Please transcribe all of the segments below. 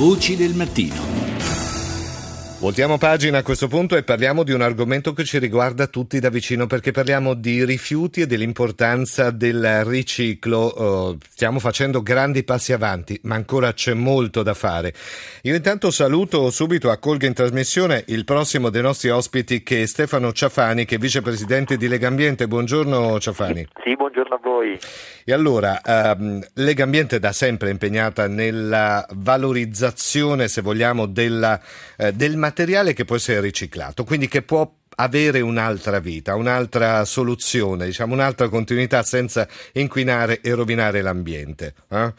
Voci del mattino. Voltiamo pagina a questo punto e parliamo di un argomento che ci riguarda tutti da vicino perché parliamo di rifiuti e dell'importanza del riciclo. Uh, stiamo facendo grandi passi avanti, ma ancora c'è molto da fare. Io intanto saluto subito, accolgo in trasmissione il prossimo dei nostri ospiti che è Stefano Ciafani, che è vicepresidente di Lega Ambiente. Buongiorno Ciafani. Sì, buongiorno a voi. E allora, um, Lega Ambiente da sempre impegnata nella valorizzazione, se vogliamo, della, uh, del materiale materiale che può essere riciclato, quindi che può avere un'altra vita, un'altra soluzione, diciamo un'altra continuità senza inquinare e rovinare l'ambiente. Eh?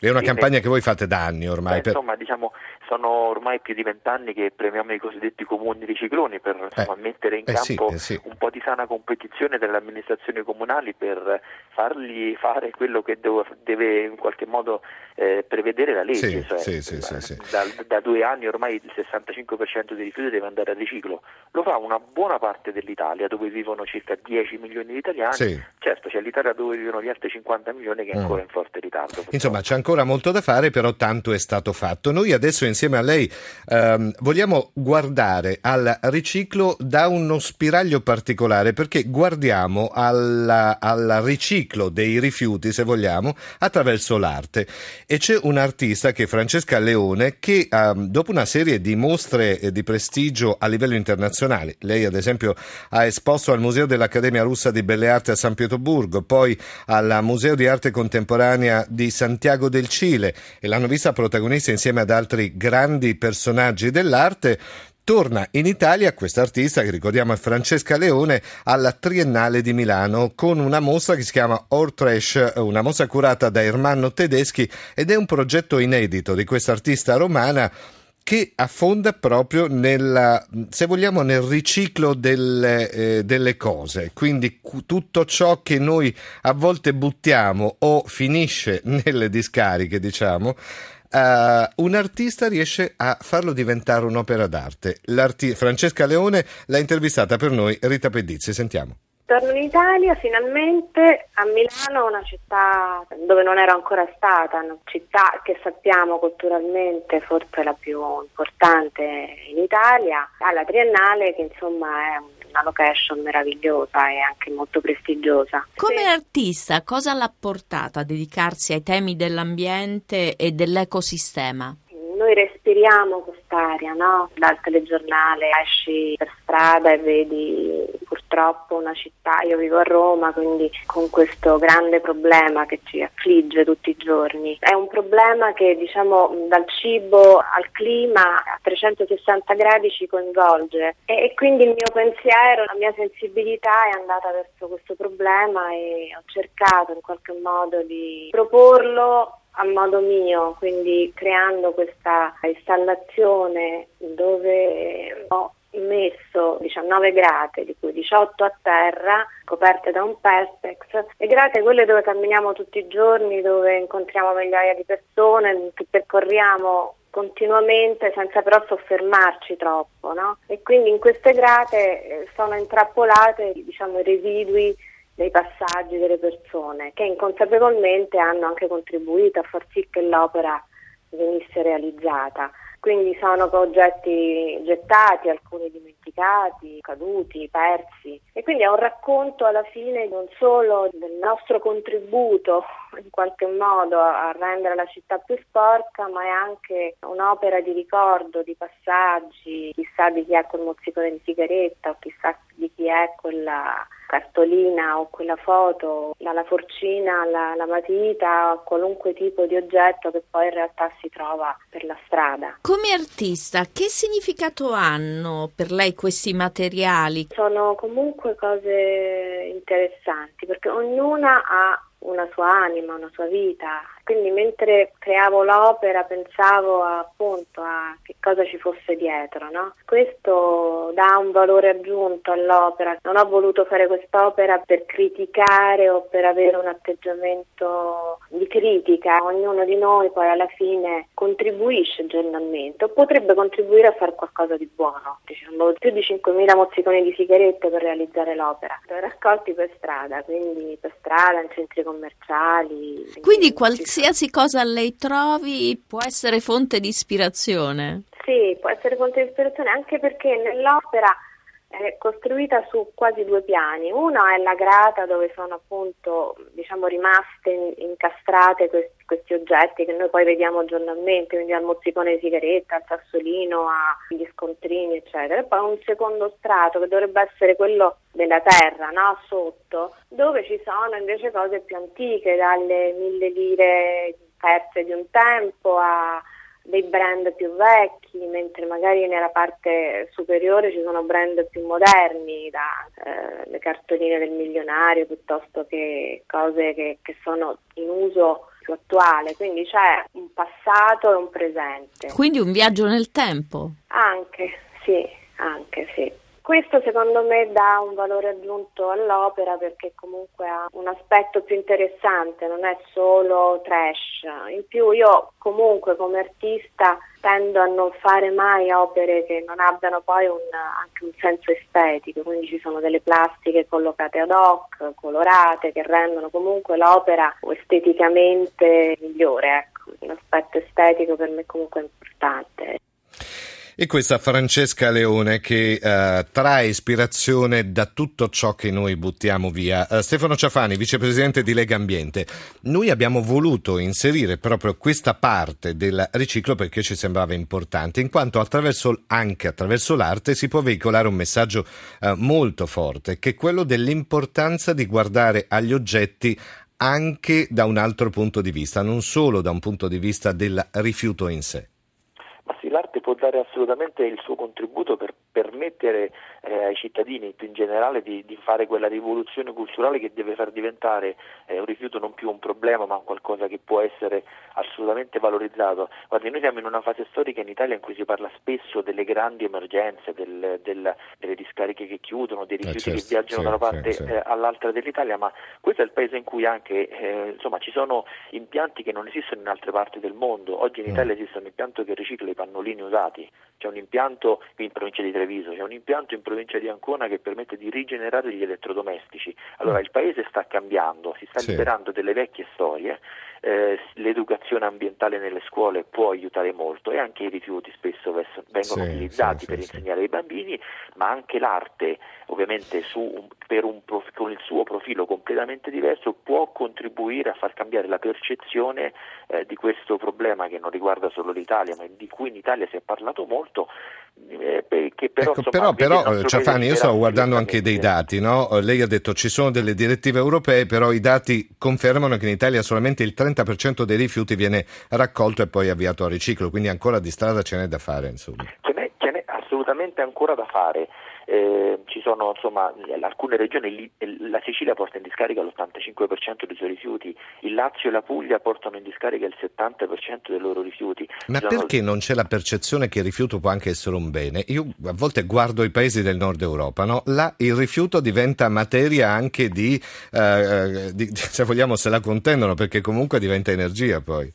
È una sì, campagna che voi fate da anni ormai. Beh, insomma, diciamo, sono ormai più di vent'anni che premiamo i cosiddetti comuni ricicloni per insomma, eh, mettere in eh campo sì, eh sì. un po' di sana competizione delle amministrazioni comunali per fargli fare quello che deve in qualche modo eh, prevedere la legge. Sì, cioè, da, da, due anni ormai il 65% dei rifiuti deve andare a riciclo. Lo fa una buona parte dell'Italia dove vivono circa 10 milioni di italiani. Certo, c'è l'Italia dove vivono gli altri 50 milioni che è ancora mm. in forte ritardo. Purtroppo. Insomma, c'è ancora molto da fare, però tanto è stato fatto. Noi adesso in insieme a lei ehm, vogliamo guardare al riciclo da uno spiraglio particolare perché guardiamo al riciclo dei rifiuti, se vogliamo, attraverso l'arte. E c'è un artista che è Francesca Leone che ehm, dopo una serie di mostre di prestigio a livello internazionale, lei ad esempio ha esposto al Museo dell'Accademia Russa di Belle Arti a San Pietroburgo, poi al Museo di Arte Contemporanea di Santiago del Cile e l'hanno vista protagonista insieme ad altri grandi personaggi dell'arte, torna in Italia questa artista che ricordiamo è Francesca Leone alla Triennale di Milano con una mostra che si chiama Or Trash, una mostra curata da Ermanno Tedeschi ed è un progetto inedito di questa artista romana che affonda proprio nella, se vogliamo, nel riciclo delle, eh, delle cose. Quindi tutto ciò che noi a volte buttiamo o finisce nelle discariche, diciamo, Uh, un artista riesce a farlo diventare un'opera d'arte. L'arti- Francesca Leone l'ha intervistata per noi Rita Pedizzi. Sentiamo. Torno in Italia finalmente a Milano, una città dove non ero ancora stata, una città che sappiamo culturalmente forse la più importante in Italia, alla Triennale che insomma è una location meravigliosa e anche molto prestigiosa. Come artista cosa l'ha portata a dedicarsi ai temi dell'ambiente e dell'ecosistema? Noi respiriamo quest'aria, no? Dal telegiornale esci per strada e vedi purtroppo una città, io vivo a Roma, quindi con questo grande problema che ci affligge tutti i giorni. È un problema che diciamo dal cibo al clima a 360 gradi ci coinvolge e, e quindi il mio pensiero, la mia sensibilità è andata verso questo problema e ho cercato in qualche modo di proporlo a modo mio, quindi creando questa installazione dove ho messo 19 grate, di cui 18 a terra, coperte da un Pertex, e grate quelle dove camminiamo tutti i giorni, dove incontriamo migliaia di persone, che percorriamo continuamente senza però soffermarci troppo, no? E quindi in queste grate eh, sono intrappolate diciamo, i residui dei passaggi delle persone che inconsapevolmente hanno anche contribuito a far sì che l'opera venisse realizzata. Quindi sono oggetti gettati, alcuni dimenticati, caduti, persi e quindi è un racconto alla fine non solo del nostro contributo in qualche modo a rendere la città più sporca, ma è anche un'opera di ricordo, di passaggi, chissà di chi è quel mozzicone di sigaretta o chissà di chi è quella cartolina o quella foto, la, la forcina, la, la matita, qualunque tipo di oggetto che poi in realtà si trova per la strada. Come artista, che significato hanno per lei questi materiali? Sono comunque cose interessanti perché ognuna ha una sua anima, una sua vita. Quindi mentre creavo l'opera pensavo appunto a che cosa ci fosse dietro, no? Questo dà un valore aggiunto all'opera. Non ho voluto fare quest'opera per criticare o per avere un atteggiamento di critica. Ognuno di noi poi alla fine contribuisce giornalmente o potrebbe contribuire a fare qualcosa di buono. Diciamo, più di 5.000 mozziconi di sigarette per realizzare l'opera. Raccolti per strada, quindi per strada, in centri commerciali. Quindi qualsiasi qualsiasi cosa lei trovi può essere fonte di ispirazione. Sì, può essere fonte di ispirazione anche perché nell'opera è costruita su quasi due piani. Uno è la grata dove sono appunto diciamo, rimaste incastrate questi, questi, oggetti che noi poi vediamo giornalmente, quindi al mozzicone di sigaretta, al sassolino, agli scontrini, eccetera. E poi un secondo strato che dovrebbe essere quello della terra, no? sotto, dove ci sono invece cose più antiche, dalle mille lire perse di un tempo a dei brand più vecchi, mentre magari nella parte superiore ci sono brand più moderni, dalle eh, cartoline del milionario piuttosto che cose che, che sono in uso più attuale, quindi c'è un passato e un presente. Quindi un viaggio nel tempo? Anche, sì, anche sì. Questo secondo me dà un valore aggiunto all'opera perché comunque ha un aspetto più interessante, non è solo trash. In più io comunque come artista tendo a non fare mai opere che non abbiano poi un, anche un senso estetico, quindi ci sono delle plastiche collocate ad hoc, colorate, che rendono comunque l'opera esteticamente migliore. Ecco. Un aspetto estetico per me comunque è importante. E questa Francesca Leone che uh, trae ispirazione da tutto ciò che noi buttiamo via. Uh, Stefano Ciafani, vicepresidente di Lega Ambiente, noi abbiamo voluto inserire proprio questa parte del riciclo perché ci sembrava importante, in quanto attraverso, anche attraverso l'arte si può veicolare un messaggio uh, molto forte, che è quello dell'importanza di guardare agli oggetti anche da un altro punto di vista, non solo da un punto di vista del rifiuto in sé. Può dare assolutamente il suo contributo per permettere eh, ai cittadini in generale di, di, fare quella rivoluzione culturale che deve far diventare eh, un rifiuto non più un problema ma qualcosa che può essere assolutamente valorizzato. Guardi, noi siamo in una fase storica in Italia in cui si parla spesso delle grandi emergenze, del, del, delle discariche che chiudono, dei rifiuti eh, certo, che viaggiano sì, da una parte sì, sì. Eh, all'altra dell'Italia, ma questo è il paese in cui anche eh, insomma, ci sono impianti che non esistono in altre parti del mondo. Oggi in mm. Italia esiste un impianto che ricicla i pannolini usati, c'è un impianto in provincia di Treviso, c'è un impianto in provincia di Ancona che permette di rigenerare gli elettrodomestici. Allora mm. il paese sta cambiando, si sta liberando delle vecchie storie eh, l'educazione ambientale nelle scuole può aiutare molto e anche i rifiuti spesso vengono sì, utilizzati sì, per sì, insegnare ai bambini, ma anche l'arte ovviamente su, un, con il suo profilo completamente diverso può contribuire a far cambiare la percezione eh, di questo problema che non riguarda solo l'Italia, ma di cui in Italia si è parlato molto. Eh, che però, ecco, insomma, però, però Ciafani, io sto guardando anche dei dati, no? lei ha detto ci sono delle direttive europee, però i dati confermano che in Italia solamente il 30% dei rifiuti viene raccolto e poi avviato a riciclo, quindi ancora di strada ce n'è da fare. Insomma. Assolutamente ancora da fare. Eh, ci sono insomma alcune regioni, la Sicilia porta in discarica l'85% dei suoi rifiuti, il Lazio e la Puglia portano in discarica il 70% dei loro rifiuti. Ma sono... perché non c'è la percezione che il rifiuto può anche essere un bene? Io a volte guardo i paesi del nord Europa, no? là il rifiuto diventa materia anche di, eh, di, se vogliamo, se la contendono perché comunque diventa energia poi.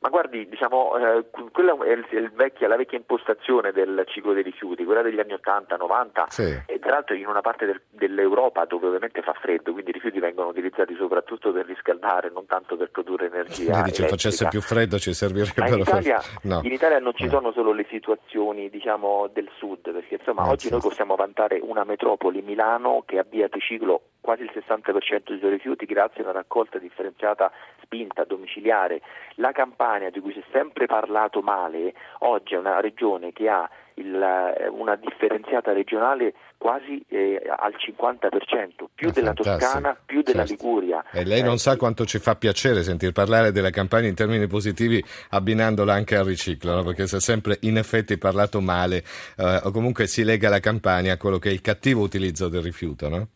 Ma guardi, diciamo, eh, quella è, il, vecchia, la vecchia impostazione del ciclo dei rifiuti, quella degli anni 80, 90, sì. e tra l'altro in una parte del, dell'Europa dove ovviamente fa freddo, quindi i rifiuti vengono utilizzati soprattutto per riscaldare, non tanto per produrre energia. Quindi se facesse più freddo ci servirebbero. In Italia, no. in Italia non ci no. sono solo le situazioni diciamo, del sud, perché insomma no, oggi sì. noi possiamo vantare una metropoli, Milano, che avvia anticiclo quasi il 60% dei suoi rifiuti grazie a una raccolta differenziata spinta domiciliare. La Campania, di cui si è sempre parlato male, oggi è una regione che ha il, eh, una differenziata regionale quasi eh, al 50%, più ah, della fantastico. Toscana, più della certo. Liguria. E lei non eh, sa quanto ci fa piacere sentir parlare della Campania in termini positivi abbinandola anche al riciclo, no? perché si è sempre in effetti parlato male eh, o comunque si lega la Campania a quello che è il cattivo utilizzo del rifiuto, no?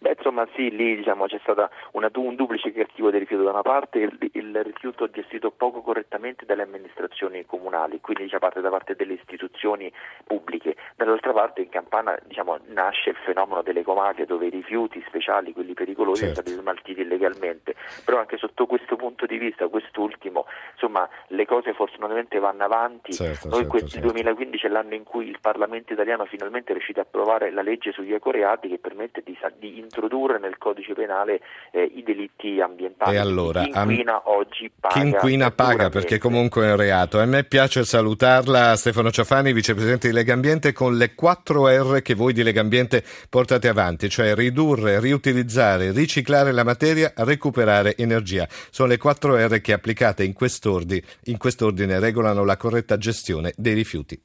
Beh, insomma, sì, lì diciamo, c'è stato un duplice cattivo del rifiuto. Da una parte il, il, rifiuto gestito poco correttamente dalle amministrazioni comunali, quindi diciamo, parte da parte delle istituzioni pubbliche. Dall'altra parte in Campana diciamo, nasce il fenomeno delle comaglie dove i rifiuti speciali, quelli pericolosi, certo. sono stati smaltiti illegalmente. Però anche sotto questo punto di vista, quest'ultimo, insomma, le cose fortunatamente vanno avanti. Certo, Noi certo, certo. 2015 è l'anno in cui il Parlamento italiano finalmente è riuscito a approvare la legge sugli ecoreati che permette di, di introdurre nel codice penale eh, i delitti ambientali. E allora, chi inquina am... oggi paga. Chi inquina paga perché comunque è un reato. A me piace salutarla Stefano Ciafani, vicepresidente di Lega Ambiente, con le 4 R che voi di Lega Ambiente portate avanti, cioè ridurre, riutilizzare, riciclare la materia, recuperare energia. Sono le 4 R che applicate in quest'ordine, in quest'ordine regolano la corretta gestione dei rifiuti.